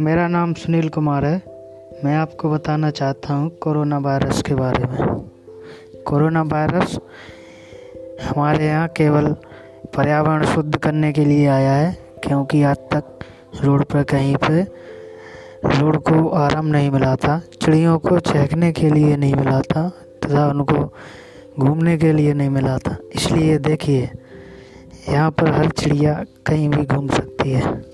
मेरा नाम सुनील कुमार है। मैं आपको बताना चाहता हूँ कोरोना वायरस के बारे में। कोरोना वायरस हमारे यहाँ केवल पर्यावरण शुद्ध करने के लिए आया है, क्योंकि आज तक रोड पर कहीं पे रोड को आराम नहीं मिला था, चिड़ियों को चहकने के लिए नहीं मिला था, तथा उनको घूमने के लिए नहीं मिला था। इसलिए देखिए, यहाँ पर हर चिड़िया कहीं भी घूम सकती है।